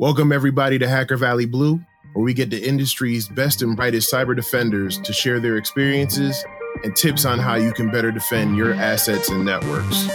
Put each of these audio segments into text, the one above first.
Welcome, everybody, to Hacker Valley Blue, where we get the industry's best and brightest cyber defenders to share their experiences and tips on how you can better defend your assets and networks.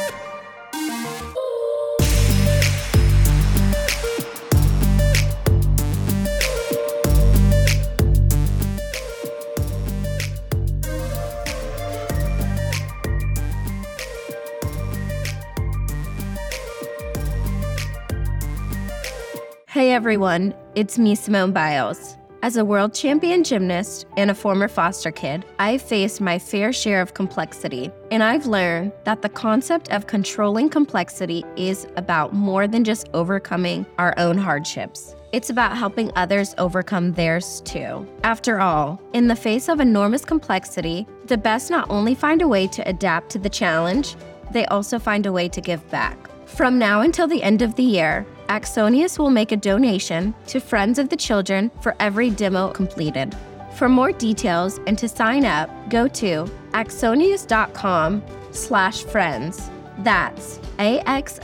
Everyone, it's me, Simone Biles. As a world champion gymnast and a former foster kid, I've faced my fair share of complexity, and I've learned that the concept of controlling complexity is about more than just overcoming our own hardships. It's about helping others overcome theirs too. After all, in the face of enormous complexity, the best not only find a way to adapt to the challenge, they also find a way to give back. From now until the end of the year, Axonius will make a donation to Friends of the Children for every demo completed. For more details and to sign up, go to axonius.com slash friends. That's A-X-O-N-I-U-S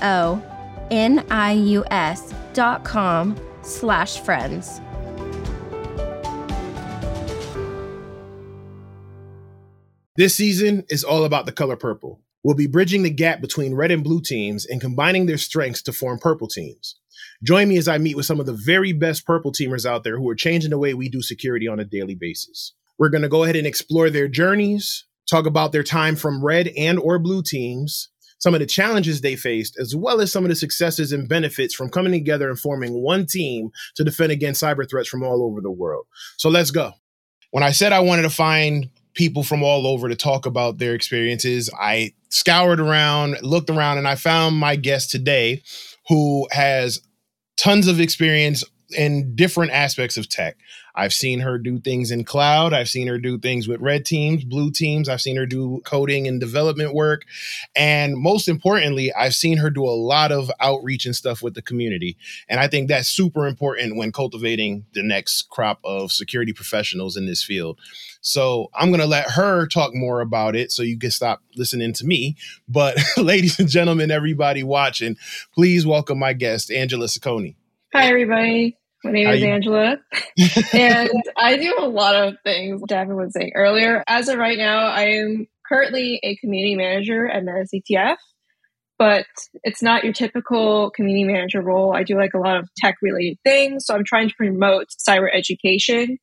dot com slash friends. This season is all about the color purple will be bridging the gap between red and blue teams and combining their strengths to form purple teams. Join me as I meet with some of the very best purple teamers out there who are changing the way we do security on a daily basis. We're going to go ahead and explore their journeys, talk about their time from red and or blue teams, some of the challenges they faced, as well as some of the successes and benefits from coming together and forming one team to defend against cyber threats from all over the world. So let's go. When I said I wanted to find people from all over to talk about their experiences. I scoured around, looked around, and I found my guest today who has tons of experience in different aspects of tech. I've seen her do things in cloud. I've seen her do things with red teams, blue teams. I've seen her do coding and development work. And most importantly, I've seen her do a lot of outreach and stuff with the community. And I think that's super important when cultivating the next crop of security professionals in this field. So I'm going to let her talk more about it so you can stop listening to me. But ladies and gentlemen, everybody watching, please welcome my guest, Angela Ciccone. Hi, everybody. My name is Angela, and I do a lot of things. Davin was saying earlier. As of right now, I am currently a community manager at MetaCTF, but it's not your typical community manager role. I do like a lot of tech related things. So I'm trying to promote cyber education,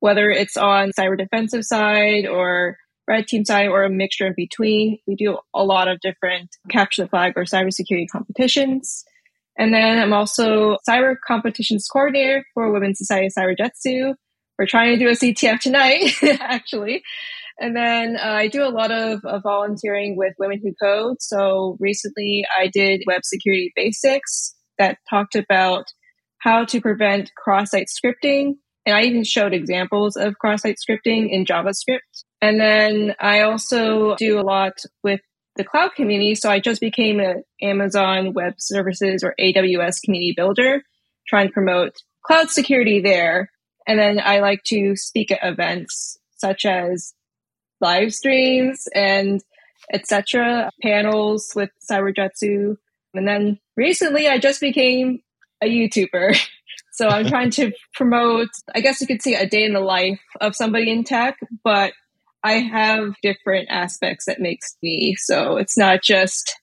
whether it's on cyber defensive side or red team side or a mixture in between. We do a lot of different capture the flag or cybersecurity competitions. And then I'm also cyber competitions coordinator for Women's Society Cyber Jutsu. We're trying to do a CTF tonight, actually. And then uh, I do a lot of, of, volunteering with Women Who Code. So recently I did web security basics that talked about how to prevent cross-site scripting. And I even showed examples of cross-site scripting in JavaScript. And then I also do a lot with the cloud community. So I just became an Amazon Web Services or AWS community builder, trying to promote cloud security there. And then I like to speak at events such as live streams and etc. panels with Cyberjutsu. And then recently I just became a YouTuber. so I'm trying to promote, I guess you could say a day in the life of somebody in tech, but I have different aspects that makes me. So it's not just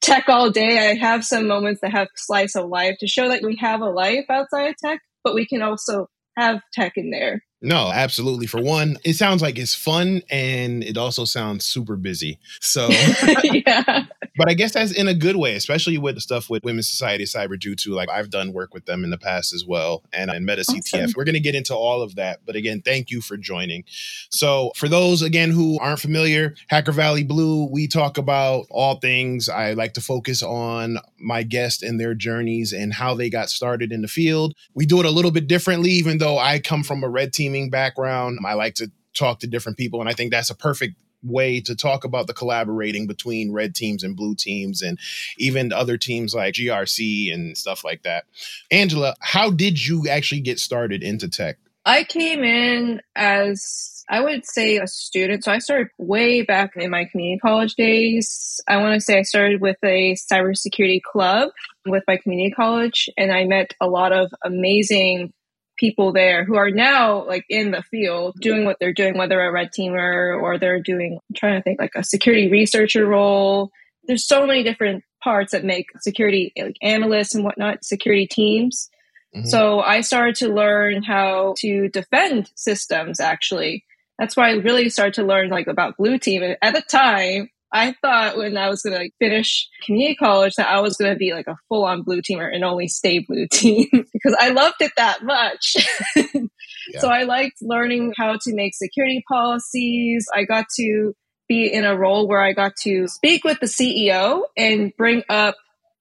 tech all day. I have some moments that have slice of life to show that we have a life outside of tech, but we can also have tech in there. No, absolutely. For one, it sounds like it's fun and it also sounds super busy. So, yeah. But I guess that's in a good way, especially with the stuff with Women's Society Cyber Jutsu. Like I've done work with them in the past as well and uh, in Meta awesome. CTF. We're going to get into all of that. But again, thank you for joining. So, for those again who aren't familiar, Hacker Valley Blue, we talk about all things. I like to focus on my guests and their journeys and how they got started in the field. We do it a little bit differently, even though I come from a red teaming background. I like to talk to different people. And I think that's a perfect way to talk about the collaborating between red teams and blue teams and even other teams like GRC and stuff like that. Angela, how did you actually get started into tech? I came in as I would say a student. So I started way back in my community college days. I want to say I started with a cybersecurity club with my community college, and I met a lot of amazing people there who are now like in the field doing what they're doing, whether a red teamer or they're doing, I'm trying to think like a security researcher role. There's so many different parts that make security like analysts and whatnot, security teams. Mm-hmm. So I started to learn how to defend systems actually. That's why I really started to learn like about blue team. And at the time, I thought when I was going to like, finish community college that I was going to be like a full on blue teamer and only stay blue team because I loved it that much. yeah. So I liked learning how to make security policies. I got to be in a role where I got to speak with the CEO and bring up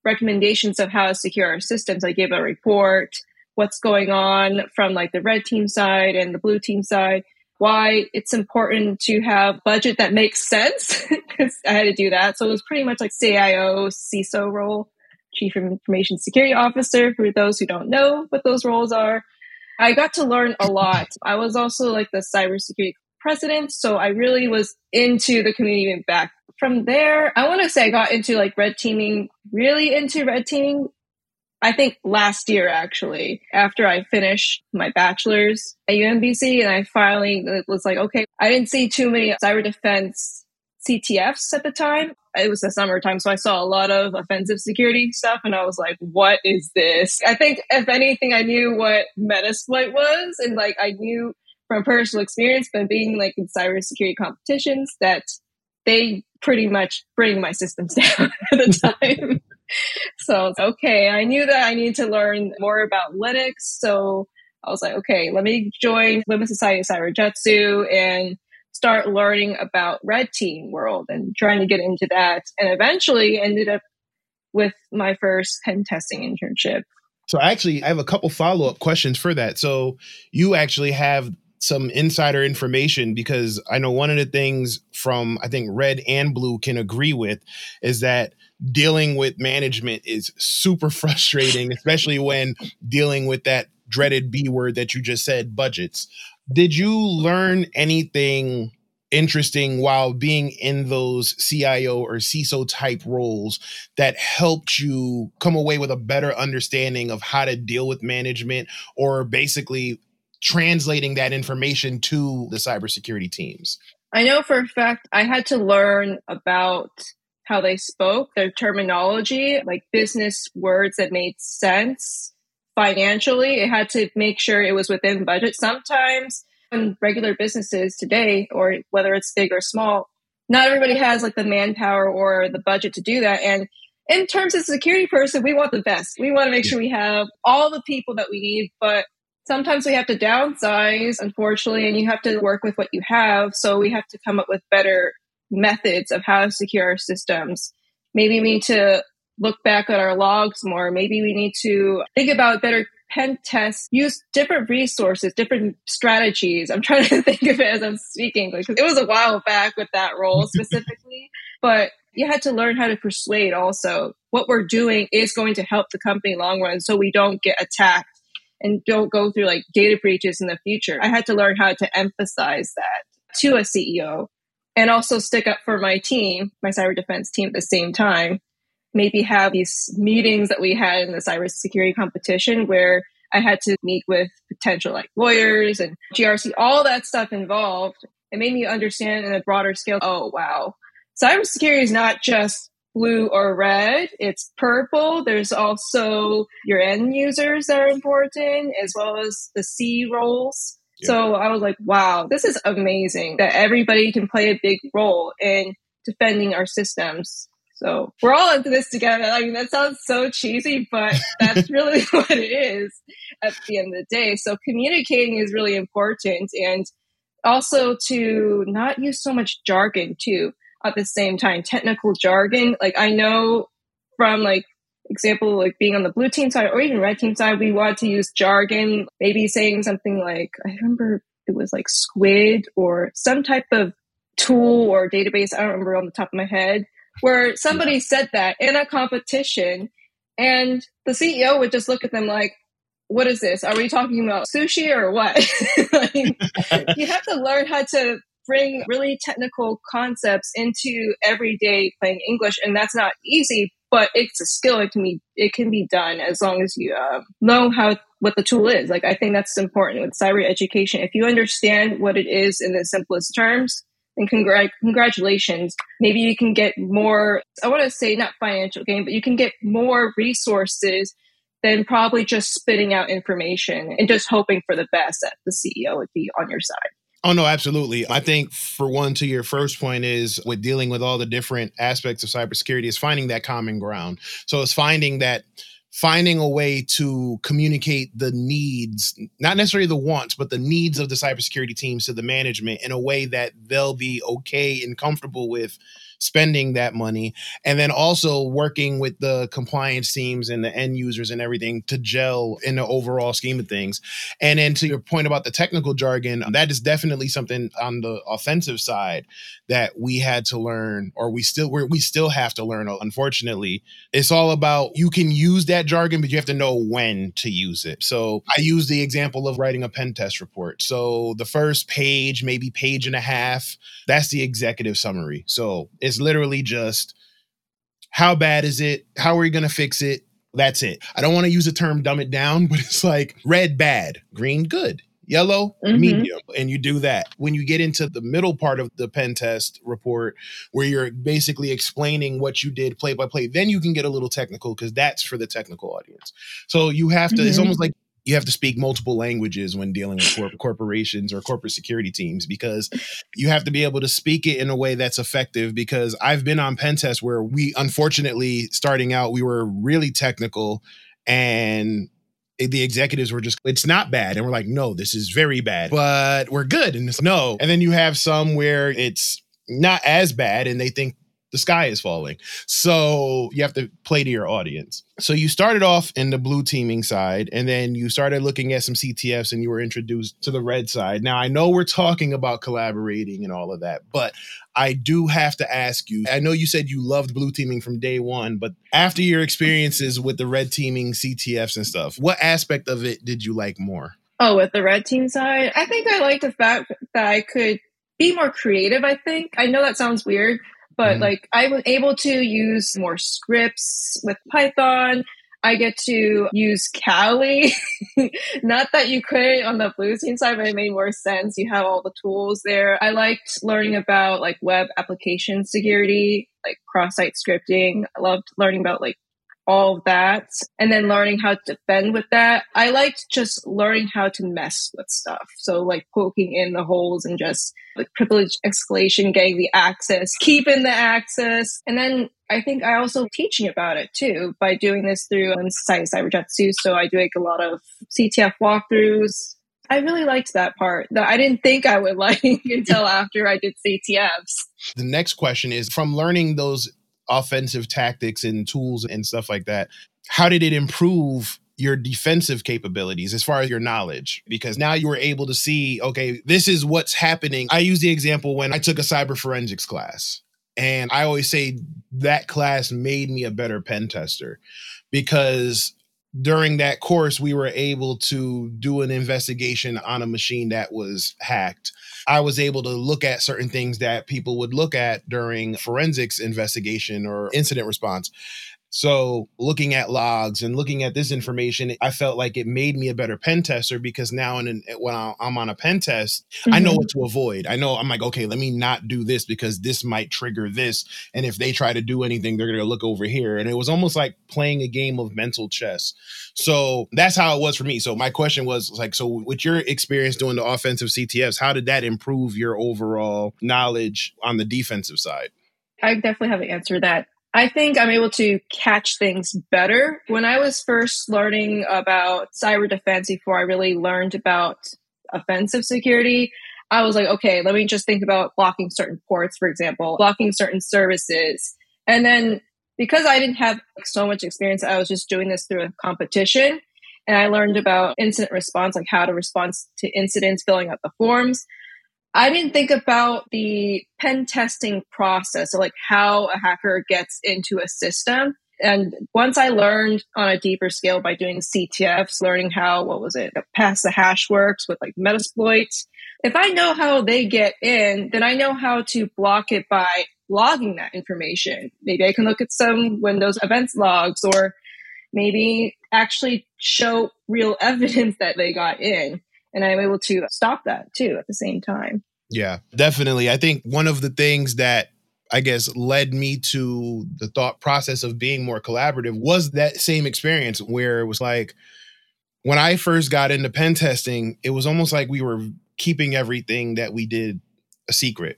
recommendations of how to secure our systems. I gave a report, what's going on from like the red team side and the blue team side, why it's important to have budget that makes sense because I had to do that. So it was pretty much like CIO, CISO role, Chief Information Security Officer, for those who don't know what those roles are. I got to learn a lot. I was also like the cybersecurity president. So I really was into the community back from there. I want to say I got into like red teaming, really into red teaming. I think last year actually, after I finished my bachelor's at UMBC, and I finally was like, okay, I didn't see too many cyber defense CTFs at the time. It was the summertime, so I saw a lot of offensive security stuff, and I was like, "What is this?" I think, if anything, I knew what Metasploit was, and like I knew from personal experience, but being like in cybersecurity competitions, that they pretty much bring my systems down at the time. so okay, I knew that I needed to learn more about Linux. So I was like, okay, let me join Women's Society of Cyberjutsu and start learning about Red Team World and trying to get into that. And eventually ended up with my first pen testing internship. So actually, I have a couple follow up questions for that. So you actually have some insider information because I know one of the things from I think red and blue can agree with is that dealing with management is super frustrating, especially when dealing with that dreaded B word that you just said, budgets. Did you learn anything interesting while being in those CIO or CISO type roles that helped you come away with a better understanding of how to deal with management or basically translating that information to the cybersecurity teams? I know for a fact I had to learn about how they spoke, their terminology, like business words that made sense financially. It had to make sure it was within budget. Sometimes in regular businesses today, or whether it's big or small, not everybody has like the manpower or the budget to do that. And in terms of security person, we want the best. We want to make sure we have all the people that we need, but sometimes we have to downsize, unfortunately, and you have to work with what you have. So we have to come up with better methods of how to secure our systems. Maybe we need to look back at our logs more. Maybe we need to think about better pen tests, use different resources, different strategies. I'm trying to think of it as I'm speaking because it was a while back with that role specifically, but you had to learn how to persuade also what we're doing is going to help the company long run so we don't get attacked and don't go through like data breaches in the future. I had to learn how to emphasize that to a CEO and also stick up for my team, my cyber defense team at the same time. Maybe have these meetings that we had in the cybersecurity competition where I had to meet with potential like lawyers and GRC, all that stuff involved. It made me understand in a broader scale. Oh, wow. Cybersecurity is not just blue or red. It's purple. There's also your end users that are important, as well as the C roles. Yeah. So I was like, wow, this is amazing that everybody can play a big role in defending our systems. So we're all into this together. I mean, that sounds so cheesy, but that's really what it is at the end of the day. So communicating is really important and also to not use so much jargon too at the same time technical jargon like i know from like example like being on the blue team side or even red team side we want to use jargon maybe saying something like i remember it was like squid or some type of tool or database i don't remember on the top of my head where somebody said that in a competition and the ceo would just look at them like what is this? Are we talking about sushi or what? like, you have to learn how to bring really technical concepts into everyday playing English, and that's not easy. But it's a skill. It can be it can be done as long as you uh, know how what the tool is. Like I think that's important with cyber education. If you understand what it is in the simplest terms, then congr- congratulations. Maybe you can get more. I want to say not financial gain, but you can get more resources than probably just spitting out information and just hoping for the best that the CEO would be on your side. Oh no, absolutely. I think for one, to your first point is with dealing with all the different aspects of cybersecurity is finding that common ground. So it's finding that finding a way to communicate the needs, not necessarily the wants, but the needs of the cybersecurity teams to the management in a way that they'll be okay and comfortable with spending that money and then also working with the compliance teams and the end users and everything to gel in the overall scheme of things. And then to your point about the technical jargon that is definitely something on the offensive side that we had to learn or we still we still have to learn unfortunately. It's all about you can use that jargon but you have to know when to use it. So i use the example of writing a pen test report. So the first page maybe page and a half that's the executive summary. So it's literally just how bad is it? How are we going to fix it? That's it. I don't want to use the term dumb it down, but it's like red bad, green good, yellow mm-hmm. medium and you do that when you get into the middle part of the pen test report where you're basically explaining what you did play by play then you can get a little technical because that's for the technical audience so you have to mm-hmm. it's almost like you have to speak multiple languages when dealing with corp- corporations or corporate security teams because you have to be able to speak it in a way that's effective because I've been on pen tests where we unfortunately starting out we were really technical and the executives were just it's not bad. And we're like no this is very bad but we're good. And it's no. And then you have some where it's not as bad and they think the sky is falling. So you have to play to your audience. So you started off in the blue teaming side, and then you started looking at some CTFs and you were introduced to the red side. Now, I know we're talking about collaborating and all of that, but I do have to ask you I know you said you loved blue teaming from day one, but after your experiences with the red teaming CTFs and stuff, what aspect of it did you like more? Oh, with the red team side, I think I liked the fact that I could be more creative. I think I know that sounds weird, but mm-hmm. like I was able to use more scripts with Python. I get to use Kali. Not that you could on the blue team side, but it made more sense. You have all the tools there. I liked learning about like web application security, like cross-site scripting. I loved learning about like all of that and then learning how to defend with that. I liked just learning how to mess with stuff. So like poking in the holes and just like privilege escalation, getting the access, keeping the access. And then I think I also teaching about it too by doing this through um, Society Cyberjutsu. So I do like a lot of CTF walkthroughs. I really liked that part that I didn't think I would like until after I did CTFs. The next question is from learning those offensive tactics and tools and stuff like that, how did it improve your defensive capabilities as far as your knowledge? Because now you were able to see okay this is what's happening. I use the example when i took a cyber forensics class and i always say that class made me a better pen tester because during that course we were able to do an investigation on a machine that was hacked I was able to look at certain things that people would look at during forensics investigation or incident response. So, looking at logs and looking at this information, I felt like it made me a better pen tester because now, in, when I'm on a pen test, mm-hmm. I know mm-hmm. what to avoid. I know I'm like, okay, let me not do this because this might trigger this. And if they try to do anything, they're going to look over here. And it was almost like playing a game of mental chess. So, that's how it was for me. So, my question was like, so with your experience doing the offensive CTFs, how did that improve your overall knowledge on the defensive side? I definitely have an answer that. I think I'm able to catch things better. When I was first learning about cyber defense before I really learned about offensive security, I was like, okay, let me just think about blocking certain ports, for example, blocking certain services. And then because I didn't have so much experience, I was just doing this through a competition. And I learned about incident response, like how to respond to incidents, filling out the forms. I didn't think about the pen testing process, so like how a hacker gets into a system. And once I learned on a deeper scale by doing CTFs, learning how, what was it, pass the hash works with like Metasploit. If I know how they get in, then I know how to block it by logging that information. Maybe I can look at some Windows events logs or maybe actually show real evidence that they got in. And I'm able to stop that too at the same time. Yeah, definitely. I think one of the things that I guess led me to the thought process of being more collaborative was that same experience where it was like when I first got into pen testing, it was almost like we were keeping everything that we did a secret.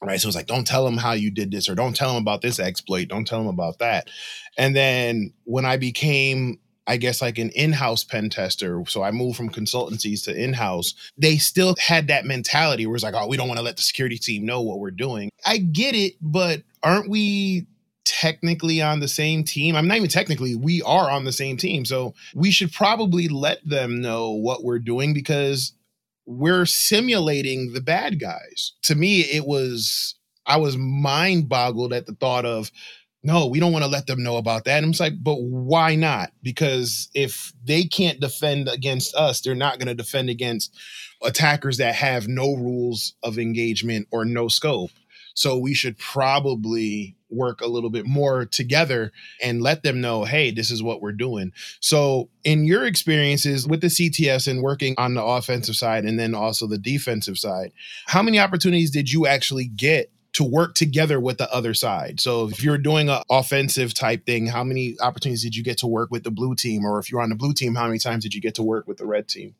Right. So it was like, don't tell them how you did this, or don't tell them about this exploit, don't tell them about that. And then when I became I guess like an in-house pen tester. So I moved from consultancies to in-house. They still had that mentality where it's like, oh, we don't want to let the security team know what we're doing. I get it, but aren't we technically on the same team? I'm not even technically, we are on the same team. So we should probably let them know what we're doing because we're simulating the bad guys. To me, it was I was mind boggled at the thought of no, we don't want to let them know about that. And I'm like, but why not? Because if they can't defend against us, they're not going to defend against attackers that have no rules of engagement or no scope. So we should probably work a little bit more together and let them know, hey, this is what we're doing. So, in your experiences with the CTFs and working on the offensive side and then also the defensive side, how many opportunities did you actually get to work together with the other side. So if you're doing an offensive type thing, how many opportunities did you get to work with the blue team? Or if you're on the blue team, how many times did you get to work with the red team?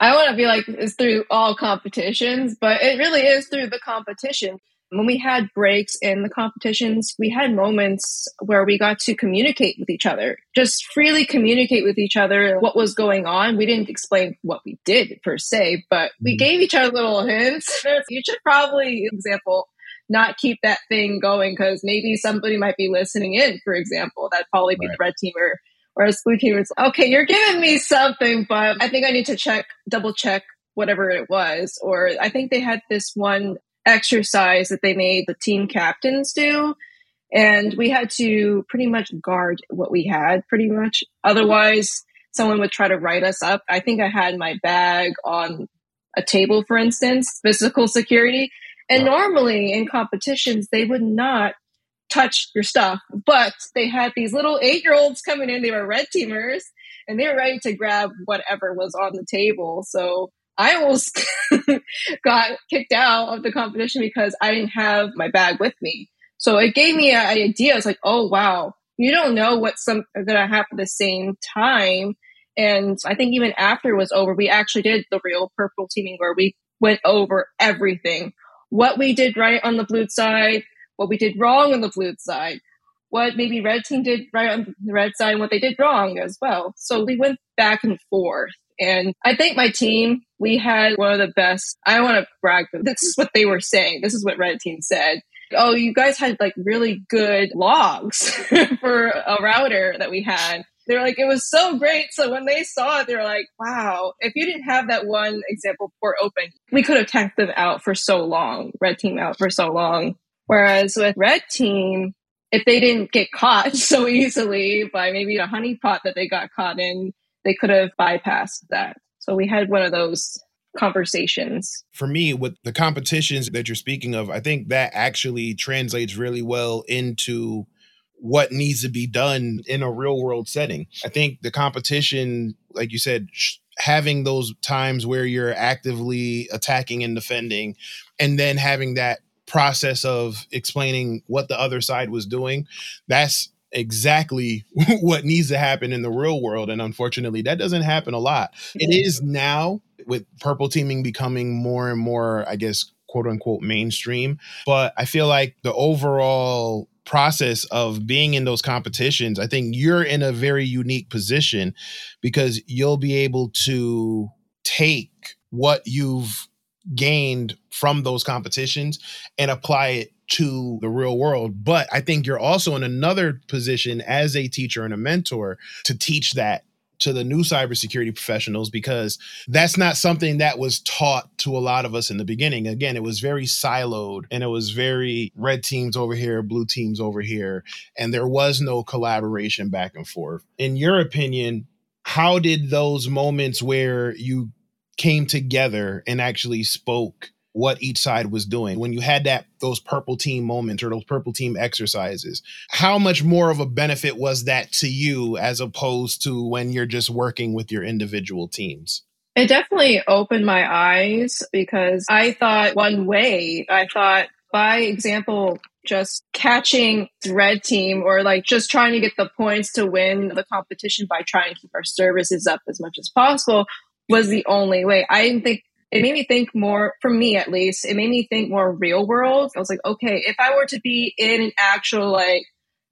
I want to be like it's through all competitions, but it really is through the competition. When we had breaks in the competitions, we had moments where we got to communicate with each other, just freely communicate with each other what was going on. We didn't explain what we did per se, but we mm-hmm. gave each other little hints. You should probably, example, not keep that thing going because maybe somebody might be listening in, for example. That'd probably be right. the red teamer or a blue teamer. Okay, you're giving me something, but I think I need to check, double check whatever it was. Or I think they had this one exercise that they made the team captains do. And we had to pretty much guard what we had, pretty much. Otherwise, someone would try to write us up. I think I had my bag on a table, for instance, physical security. And normally in competitions, they would not touch your stuff, but they had these little eight year olds coming in. They were red teamers and they were ready to grab whatever was on the table. So I almost got kicked out of the competition because I didn't have my bag with me. So it gave me an idea. It's like, oh, wow, you don't know what's some, going to happen at the same time. And I think even after it was over, we actually did the real purple teaming where we went over everything what we did right on the blue side, what we did wrong on the blue side, what maybe red team did right on the red side, and what they did wrong as well. So we went back and forth. And I think my team, we had one of the best. I want to brag, but this is what they were saying. This is what red team said. Oh, you guys had like really good logs for a router that we had. They're like, it was so great. So when they saw it, they're like, wow, if you didn't have that one example port open, we could have tanked them out for so long, red team out for so long. Whereas with red team, if they didn't get caught so easily by maybe a honeypot that they got caught in, they could have bypassed that. So we had one of those conversations. For me, with the competitions that you're speaking of, I think that actually translates really well into what needs to be done in a real world setting. I think the competition, like you said, sh- having those times where you're actively attacking and defending, and then having that process of explaining what the other side was doing, that's exactly what needs to happen in the real world. And unfortunately, that doesn't happen a lot. It is now with purple teaming becoming more and more, I guess, quote unquote mainstream. But I feel like the overall process of being in those competitions, I think you're in a very unique position because you'll be able to take what you've gained from those competitions and apply it to the real world. But I think you're also in another position as a teacher and a mentor to teach that to the new cybersecurity professionals because that's not something that was taught to a lot of us in the beginning. Again, it was very siloed and it was very red teams over here, blue teams over here, and there was no collaboration back and forth. In your opinion, how did those moments where you came together and actually spoke what each side was doing when you had that those purple team moments or those purple team exercises how much more of a benefit was that to you as opposed to when you're just working with your individual teams it definitely opened my eyes because i thought one way i thought by example just catching red team or like just trying to get the points to win the competition by trying to keep our services up as much as possible was the only way. I didn't think it made me think more, for me at least, it made me think more real world. I was like, okay, if I were to be in an actual like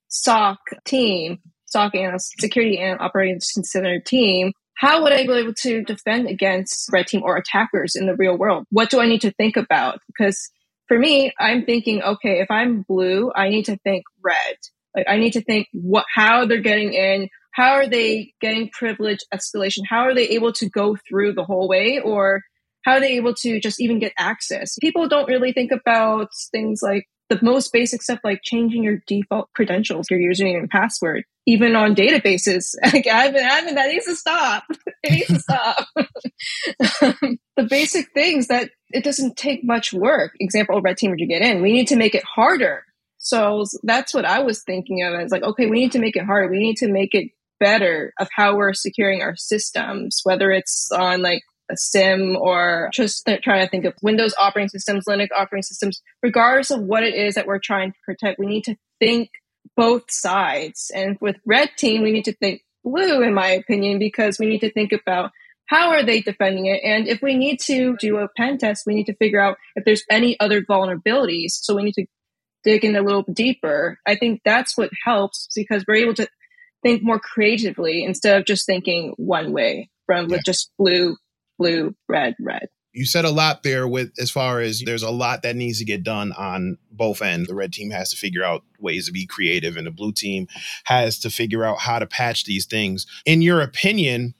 SOC team, SOC and security and operations center team, how would I be able to defend against red team or attackers in the real world? What do I need to think about? Because for me, I'm thinking, okay, if I'm blue, I need to think red. Like I need to think what how they're getting in, how are they getting privilege escalation? How are they able to go through the whole way or how are they able to just even get access? People don't really think about things like the most basic stuff like changing your default credentials, your username and password, even on databases. Like I've been, that needs to stop. it needs to stop. Um, the basic things that it doesn't take much work. Example, red team would you get in. We need to make it harder. So that's what I was thinking of as like, okay, we need to make it harder. We need to make it better of how we're securing our systems, whether it's on like a SIEM or just trying to think of Windows operating systems, Linux operating systems, regardless of what it is that we're trying to protect, we need to think both sides. And with red team, we need to think blue, in my opinion, because we need to think about how are they defending it? And if we need to do a pen test, we need to figure out if there's any other vulnerabilities. So we need to dig in a little deeper. I think that's what helps because we're able to think more creatively instead of just thinking one way from yeah. just blue blue, red, red. You said a lot there with as far as there's a lot that needs to get done on both ends. The red team has to figure out ways to be creative, and the blue team has to figure out how to patch these things. In your opinion,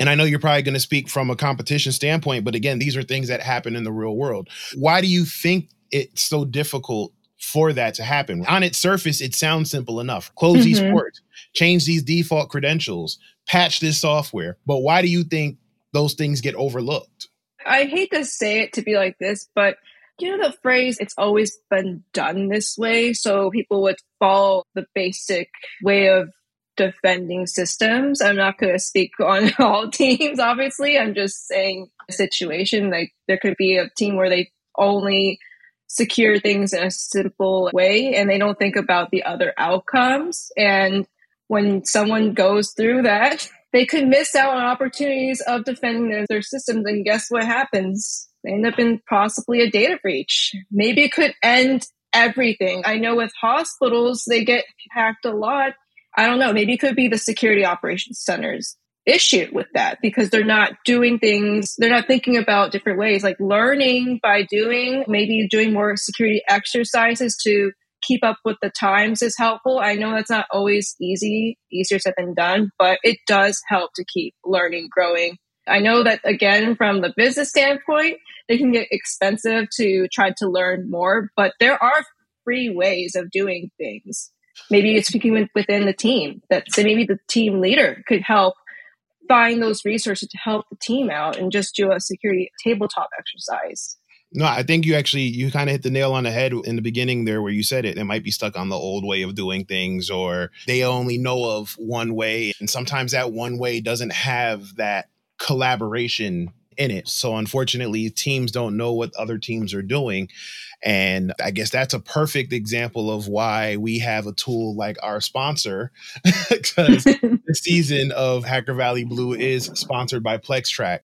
and I know you're probably going to speak from a competition standpoint, but again, these are things that happen in the real world. Why do you think it's so difficult for that to happen? On its surface, it sounds simple enough. Close mm-hmm. these ports, change these default credentials, patch this software. But why do you think those things get overlooked. I hate to say it to be like this, but you know the phrase, it's always been done this way. So people would follow the basic way of defending systems. I'm not going to speak on all teams, obviously. I'm just saying a situation like there could be a team where they only secure things in a simple way and they don't think about the other outcomes. And when someone goes through that, they could miss out on opportunities of defending their, systems. And guess what happens? They end up in possibly a data breach. Maybe it could end everything. I know with hospitals, they get hacked a lot. I don't know. Maybe it could be the security operations centers issue with that because they're not doing things, they're not thinking about different ways, like learning by doing, maybe doing more security exercises to keep up with the times is helpful. I know that's not always easy, easier said than done, but it does help to keep learning, growing. I know that again, from the business standpoint, it can get expensive to try to learn more, but there are free ways of doing things. Maybe it's speaking within the team that say maybe the team leader could help find those resources to help the team out and just do a security tabletop exercise. No, I think you actually you kind of hit the nail on the head in the beginning there where you said it. It might be stuck on the old way of doing things or they only know of one way and sometimes that one way doesn't have that collaboration in it. So unfortunately, teams don't know what other teams are doing. And I guess that's a perfect example of why we have a tool like our sponsor, because the season of Hacker Valley Blue is sponsored by PlexTrack.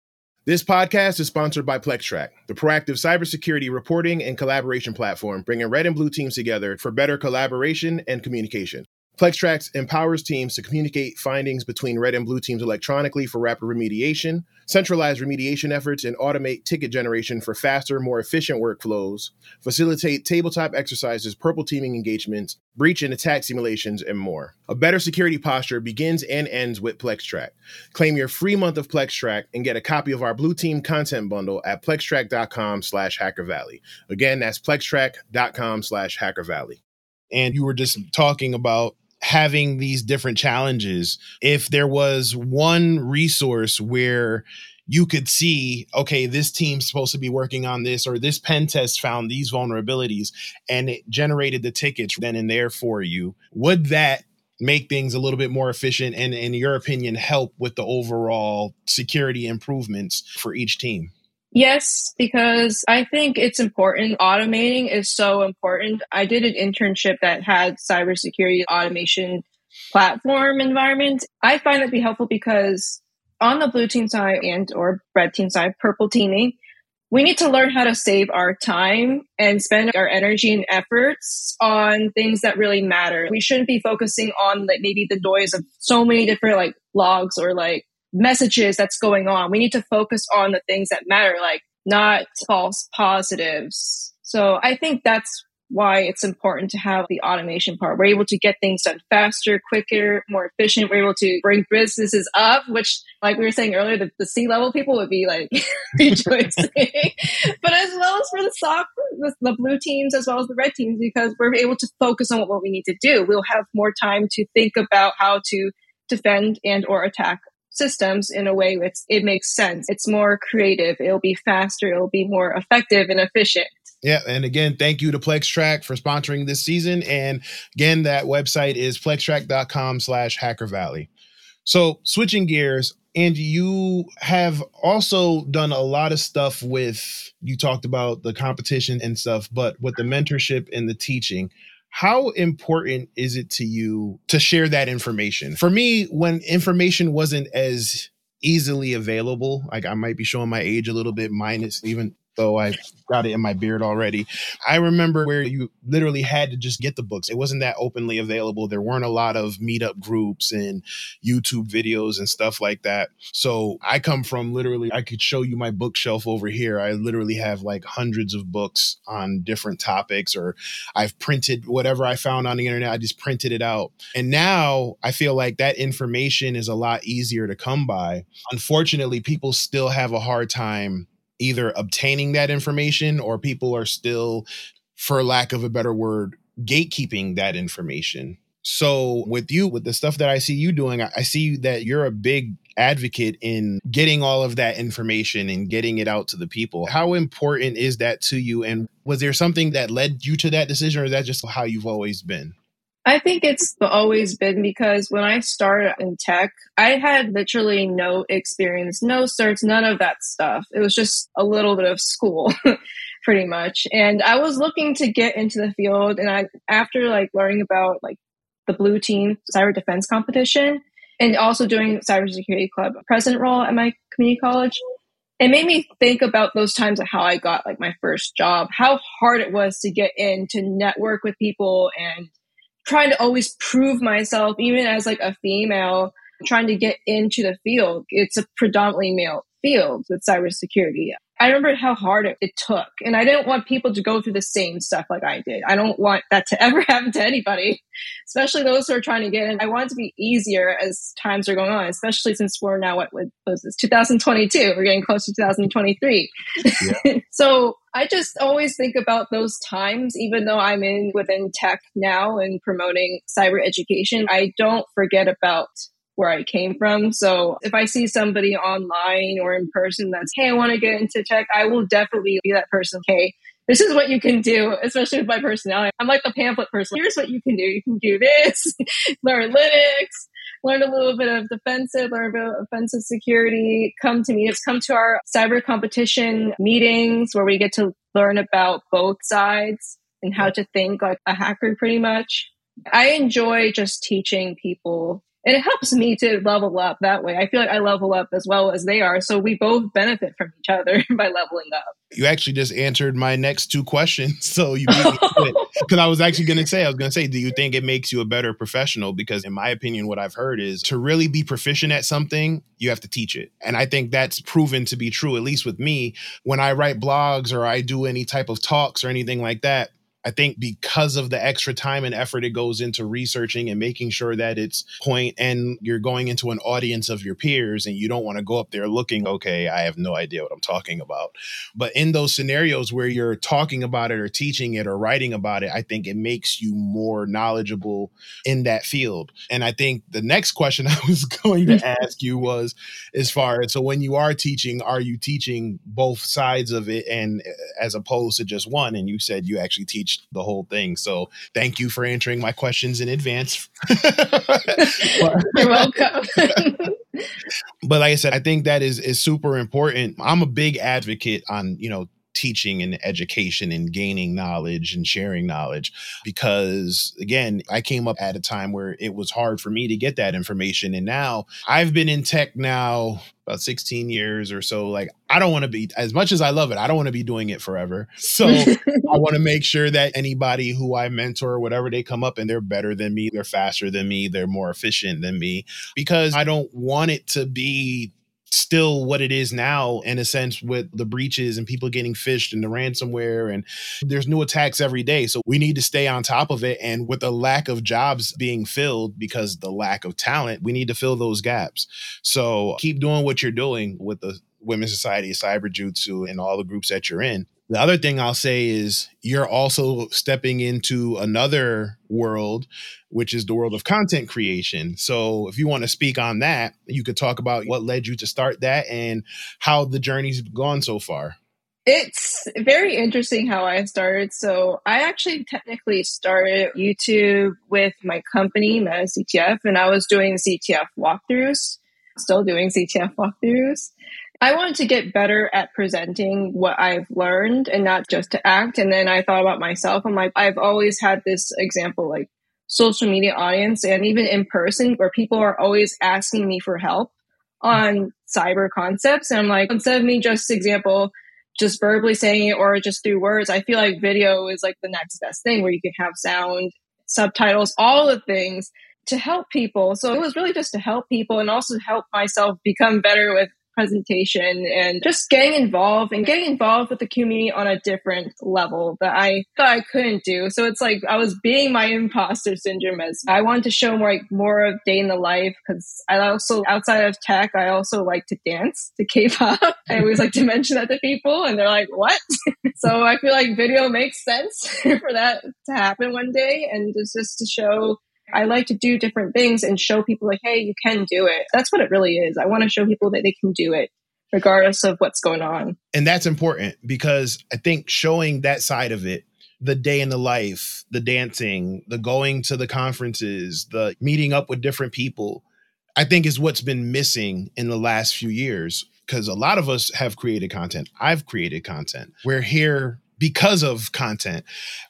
This podcast is sponsored by PlexTrack, the proactive cybersecurity reporting and collaboration platform bringing red and blue teams together for better collaboration and communication. Plextrack empowers teams to communicate findings between red and blue teams electronically for rapid remediation, centralize remediation efforts, and automate ticket generation for faster, more efficient workflows, facilitate tabletop exercises, purple teaming engagements, breach and attack simulations, and more. A better security posture begins and ends with Plextrack. Claim your free month of Plextrack and get a copy of our Blue Team content bundle at plextrack.com slash hackervalley. Again, that's plextrack.com slash hackervalley. And you were just talking about having these different challenges. If there was one resource where you could see okay this team's supposed to be working on this or this pen test found these vulnerabilities and it generated the tickets then and there for you would that make things a little bit more efficient and in your opinion help with the overall security improvements for each team Yes, because I think it's important. Automating is so important. I did an internship that had cybersecurity automation platform environment. I find that be helpful because on the blue team side and or red team side, purple teaming, we need to learn how to save our time and spend our energy and efforts on things that really matter. We shouldn't be focusing on like maybe the noise of so many different like logs or like messages that's going on. We need to focus on the things that matter, like not false positives. So I think that's why it's important to have the automation part. We're able to get things done faster, quicker, more efficient. We're able to bring businesses up, which, like we were saying earlier, the, the C level people would be like rejoicing. but as well as for the soft, the, the, blue teams as well as the red teams, because we're able to focus on what, what we need to do. We'll have more time to think about how to defend and or attack systems in a way it's, it makes sense. It's more creative. It'll be faster. It'll be more effective and efficient. Yeah, and again, thank you to Plextrack for sponsoring this season. And again, that website is plextrack.com slash hacker valley. So switching gears, Angie, you have also done a lot of stuff with you talked about the competition and stuff, but with the mentorship and the teaching. How important is it to you to share that information? For me, when information wasn't as easily available, like I might be showing my age a little bit, minus even though I got it in my beard already. I remember where you literally had to just get the books. It wasn't that openly available. There weren't a lot of meetup groups and YouTube videos and stuff like that. So I come from literally, I could show you my bookshelf over here. I literally have like hundreds of books on different topics, or I've printed whatever I found on the internet. I just printed it out. And now I feel like that information is a lot easier to come by. Unfortunately, people still have a hard time either obtaining that information or people are still, for lack of a better word, gatekeeping that information. So, with you, with the stuff that I see you doing, I see that you're a big advocate in getting all of that information and getting it out to the people. How important is that to you? And was there something that led you to that decision, or is that just how you've always been? I think it's always been because when I started in tech, I had literally no experience, no certs, none of that stuff. It was just a little bit of school. pretty much and i was looking to get into the field and i after like learning about like the blue team cyber defense competition and also doing cybersecurity club president role at my community college it made me think about those times of how i got like my first job how hard it was to get in to network with people and trying to always prove myself, even as like a female trying to get into the field. It's a predominantly male field with cybersecurity. I remember how hard it, it, took, and I didn't want people to go through the same stuff like I did. I don't want that to ever happen to anybody, especially those who are trying to get in. I want it to be easier as times are going on, especially since we're now what, was this 2022? We're getting close to 2023. Yeah. so I just always think about those times, even though I'm in within tech now and promoting cyber education. I don't forget about where I came from. So if I see somebody online or in person that's, hey, I want to get into tech, I will definitely be that person. Hey, this is what you can do, especially with my personality. I'm like the pamphlet person. Here's what you can do. You can do this, learn Linux, learn a little bit of defensive, learn a bit of offensive security, come to me. It's come to our cyber competition meetings where we get to learn about both sides and how to think like a hacker pretty much. I enjoy just teaching people And it helps me to level up that way. I feel like I level up as well as they are. So we both benefit from each other by leveling up. You actually just answered my next two questions. So you because I was actually going to say, I was going to say, do you think it makes you a better professional? Because in my opinion, what I've heard is to really be proficient at something, you have to teach it. And I think that's proven to be true, at least with me. When I write blogs or I do any type of talks or anything like that, I think because of the extra time and effort it goes into researching and making sure that it's point and you're going into an audience of your peers and you don't want to go up there looking, okay, I have no idea what I'm talking about. But in those scenarios where you're talking about it or teaching it or writing about it, I think it makes you more knowledgeable in that field. And I think the next question I was going to ask you was as far as so when you are teaching, are you teaching both sides of it and uh, as opposed to just one? And you said you actually teach the whole thing. So thank you for answering my questions in advance. You're welcome. but like I said, I think that is is super important. I'm a big advocate on, you know, teaching and education and gaining knowledge and sharing knowledge because again i came up at a time where it was hard for me to get that information. And now i've been in tech now about 16 years or so like i don't want to be as much as i love it i don't want to be doing it forever. So i want to make sure that anybody who i mentor or whatever they come up and they're better than me they're faster than me they're more efficient than me because i don't want it to be still what it is now in a sense with the breaches and people getting phished and the ransomware and there's new attacks every day. So we need to stay on top of it and with the lack of jobs being filled because the lack of talent we need to fill those gaps. So keep doing what you're doing with the women's society Cyberjutsu and all the groups that you're in the other thing I'll say is you're also stepping into another world, which is the world of content creation. So, if you want to speak on that, you could talk about what led you to start that and how the journey's gone so far. It's very interesting how I started. So, I actually technically started YouTube with my company, MetaCTF, and I was doing CTF walkthroughs, still doing CTF walkthroughs. I wanted to get better at presenting what I've learned and not just to act. And then I thought about myself. I'm like, I've always had this example, like social media audience and even in person where people are always asking me for help on cyber concepts. And I'm like, instead of me just example, just verbally saying it or just through words, I feel like video is like the next best thing where you can have sound, subtitles, all the things to help people. So it was really just to help people and also help myself become better with presentation and just getting involved and getting involved with the community on a different level that I thought I couldn't do. So it's like I was being my imposter syndrome as I wanted to show more like more of day in the life because I also outside of tech I also like to dance to K-pop. I always like to mention that to people and they're like, "What?" so I feel like video makes sense for that to happen one day and just just to show I like to do different things and show people like, hey, you can do it. That's what it really is. I want to show people that they can do it regardless of what's going on. And that's important because I think showing that side of it, the day in the life, the dancing, the going to the conferences, the meeting up with different people, I think is what's been missing in the last few years because a lot of us have created content. I've created content. We're here because of content,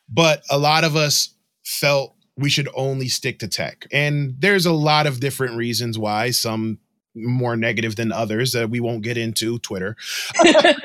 but a lot of us felt we should only stick to tech. And there's a lot of different reasons why, some more negative than others that we won't get into, Twitter.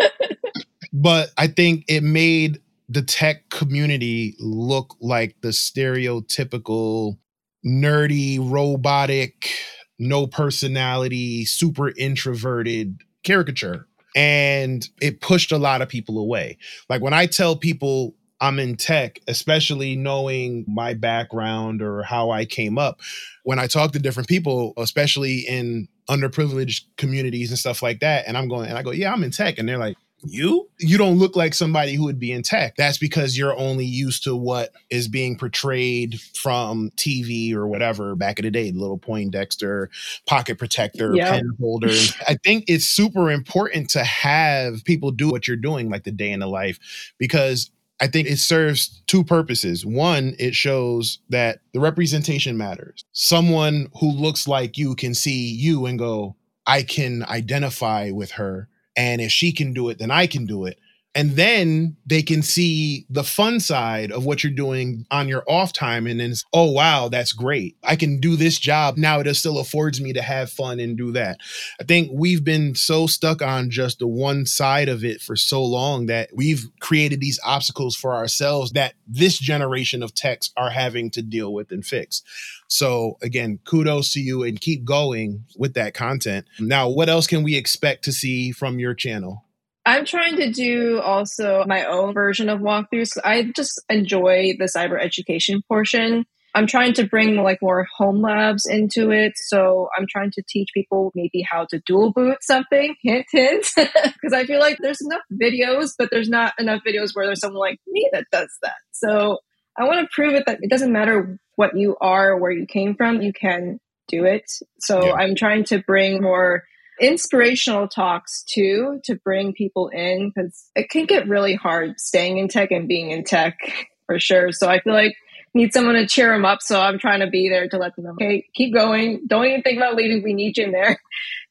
but I think it made the tech community look like the stereotypical nerdy, robotic, no personality, super introverted caricature. And it pushed a lot of people away. Like when I tell people I'm in tech, especially knowing my background or how I came up. When I talk to different people, especially in underprivileged communities and stuff like that, and I'm going and I go, Yeah, I'm in tech. And they're like, you you don't look like somebody who would be in tech that's because you're only used to what is being portrayed from tv or whatever back in the day little poindexter pocket protector yep. pen holder i think it's super important to have people do what you're doing like the day in the life because I think it serves two purposes. One, it shows that the representation matters. Someone who looks like you can see you and go, I can identify with her. And if she can do it, then I can do it. And then they can see the fun side of what you're doing on your off time and then oh wow that's great. I can do this job now. It still affords me to have fun and do that. I think we've been so stuck on just the one side of it for so long that we've created these obstacles for ourselves that this generation of techs are having to deal with and fix. So again kudos to you and keep going with that content. Now what else can we expect to see from your channel I'm trying to do also my own version of walkthroughs. I just enjoy the cyber education portion. I'm trying to bring like more home labs into it. So I'm trying to teach people maybe how to dual boot something. Hint, hint. Because I feel like there's enough videos, but there's not enough videos where there's someone like me that does that. So I want to prove it that it doesn't matter what you are, or where you came from, you can do it. So yeah. I'm trying to bring more inspirational talks too to bring people in because it can get really hard staying in tech and being in tech for sure. So I feel like need someone to cheer them up. So I'm trying to be there to let them know, okay, keep going. Don't even think about leaving. We need you in there.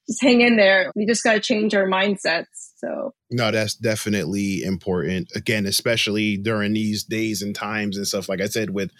just hang in there. We just got to change our mindsets. So no, that's definitely important. Again, especially during these days and times and stuff. Like I said, with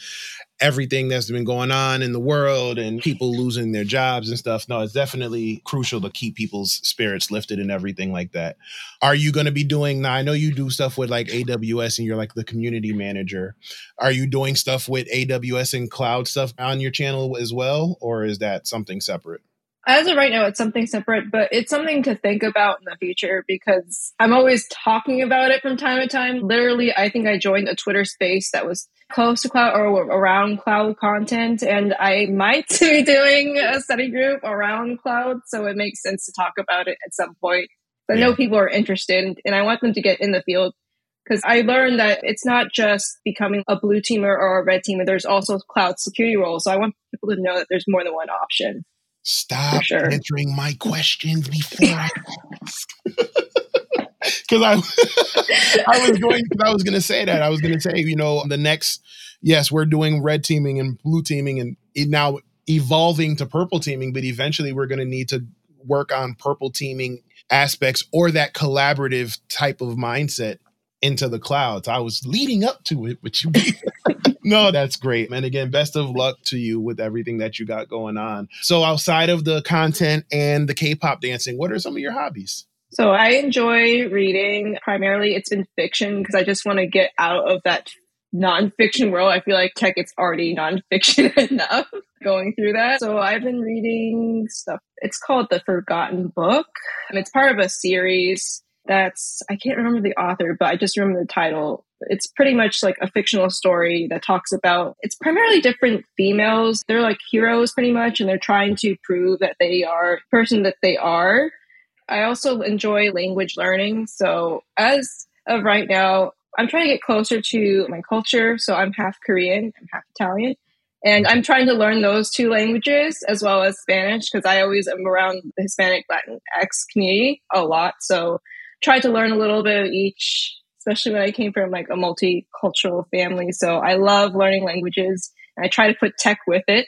everything that's been going on in the world and people losing their jobs and stuff. No, it's definitely crucial to keep people's spirits lifted and everything like that. Are you going to be doing now? I know you do stuff with like AWS and you're like the community manager. Are you doing stuff with AWS and cloud stuff on your channel as well? Or is that something separate? As of right now, it's something separate, but it's something to think about in the future because I'm always talking about it from time to time. Literally, I think I joined a Twitter space that was close to cloud or around cloud content, and I might be doing a study group around cloud, so it makes sense to talk about it at some point. I know people are interested, and I want them to get in the field because I learned that it's not just becoming a blue teamer or a red teamer. There's also cloud security roles. So I want people to know that there's more than one option. Stop sure. answering my questions before I ask. Because I, I was going, I was going to say that. I was going to say, you know, the next, yes, we're doing red teaming and blue teaming, and it now evolving to purple teaming. But eventually, we're going to need to work on purple teaming aspects or that collaborative type of mindset into the clouds. I was leading up to it, but you No, that's great. And again, best of luck to you with everything that you got going on. So outside of the content and the K-pop dancing, what are some of your hobbies? So I enjoy reading. Primarily it's been fiction because I just want to get out of that nonfiction world. I feel like tech it's already nonfiction enough going through that. So I've been reading stuff. It's called The Forgotten Book. And it's part of a series that's I can't remember the author, but I just remember the title. It's pretty much like a fictional story that talks about it's primarily different females. They're like heroes pretty much, and they're trying to prove that they are the person that they are. I also enjoy language learning. So as of right now, I'm trying to get closer to my culture. So I'm half Korean, I'm half Italian. And I'm trying to learn those two languages as well as Spanish because I always am around the Hispanic Latin X community a lot. So tried to learn a little bit of each, especially when I came from like a multicultural family. So I love learning languages I try to put tech with it.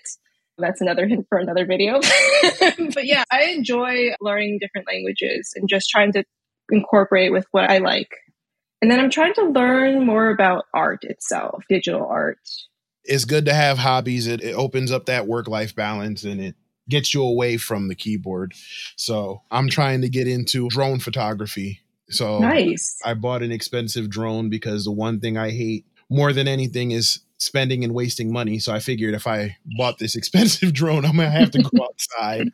That's another hint for another video. but yeah, I enjoy learning different languages and just trying to incorporate with what I like. And then I'm trying to learn more about art itself, digital art. It's good to have hobbies. It, it opens up that work life balance and it gets you away from the keyboard. So I'm trying to get into drone photography. So nice. I bought an expensive drone because the one thing I hate more than anything is spending and wasting money. So I figured if I bought this expensive drone, I'm gonna have to go outside.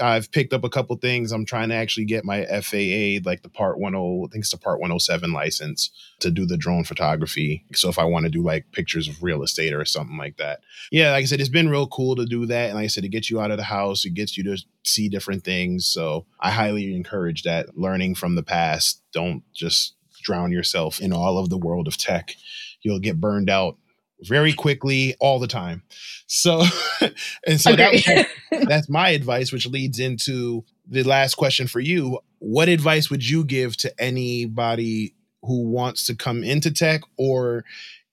I've picked up a couple things. I'm trying to actually get my FAA, like the Part 10, I think it's the Part 107 license to do the drone photography. So if I want to do like pictures of real estate or something like that. Yeah, like I said, it's been real cool to do that. And like I said, it gets you out of the house, it gets you to see different things. So I highly encourage that learning from the past. Don't just drown yourself in all of the world of tech. You'll get burned out very quickly all the time. So, and so that, that's my advice, which leads into the last question for you. What advice would you give to anybody who wants to come into tech or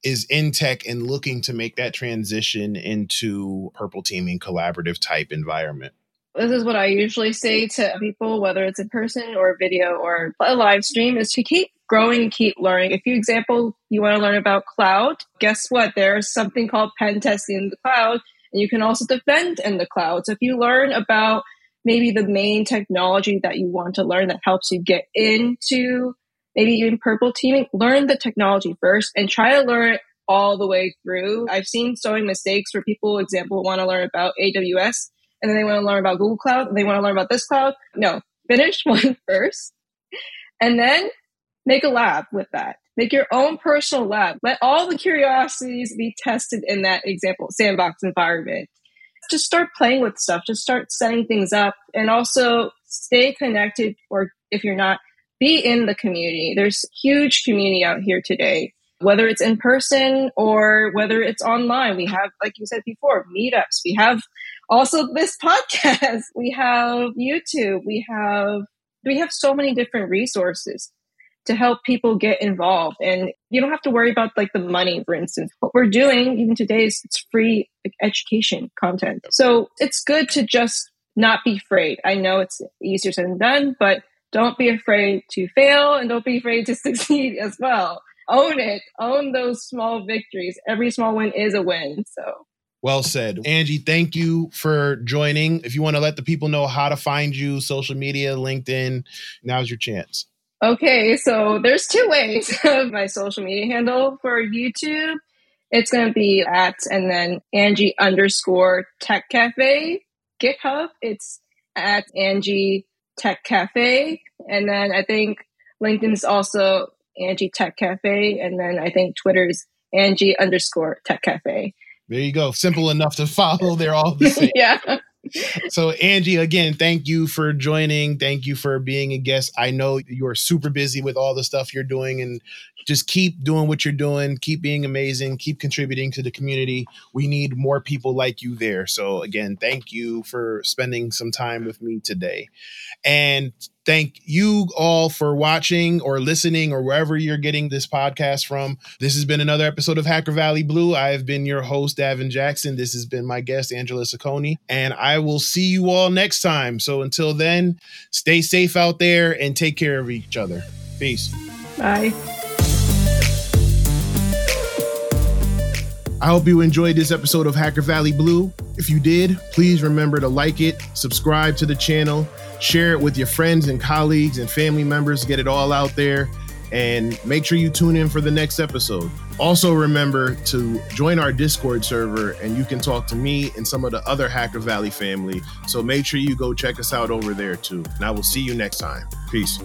is in tech and looking to make that transition into purple teaming collaborative type environment? This is what I usually say to people, whether it's in person or video or a live stream, is to keep growing keep learning. If you example, you want to learn about cloud, guess what? There's something called pen testing in the cloud, and you can also defend in the cloud. So if you learn about maybe the main technology that you want to learn that helps you get into maybe even purple teaming, learn the technology first and try to learn it all the way through. I've seen so many mistakes where people, example, want to learn about AWS and then they want to learn about Google Cloud and they want to learn about this cloud. No, finish one first and then make a lab with that. Make your own personal lab. Let all the curiosities be tested in that example sandbox environment. Just start playing with stuff. Just start setting things up and also stay connected or if you're not, be in the community. There's huge community out here today, whether it's in person or whether it's online. We have, like you said before, meetups. We have also this podcast. We have YouTube. We have, we have so many different resources to help people get involved. And you don't have to worry about like the money, for instance. What we're doing even today is it's free education content. So it's good to just not be afraid. I know it's easier said than done, but don't be afraid to fail and don't be afraid to succeed as well. Own it. Own those small victories. Every small win is a win. So well said. Angie, thank you for joining. If you want to let the people know how to find you, social media, LinkedIn, now's your chance. Okay, so there's two ways of my social media handle for YouTube. It's going to be at and then Angie underscore Tech Cafe. GitHub, it's at Angie Tech Cafe. And then I think LinkedIn's also Angie Tech Cafe. And then I think Twitter's Angie underscore Tech Cafe. There you go. Simple enough to follow. They're all the same. yeah. So Angie, again, thank you for joining. Thank you for being a guest. I know you are super busy with all the stuff you're doing and just keep doing what you're doing, keep being amazing, keep contributing to the community. We need more people like you there. So again, thank you for spending some time with me today. And thank you all for watching or listening or wherever you're getting this podcast from. This has been another episode of Hacker Valley Blue. I have been your host, Davin Jackson. This has been my guest, Angela Saccone, and I will see you all next time. So until then, stay safe out there and take care of each other. Peace. Bye. I hope you enjoyed this episode of Hacker Valley Blue. If you did, please remember to like it, subscribe to the channel, share it with your friends and colleagues and family members, get it all out there, and make sure you tune in for the next episode. Also, remember to join our Discord server and you can talk to me and some of the other Hacker Valley family. So make sure you go check us out over there too. And I will see you next time. Peace.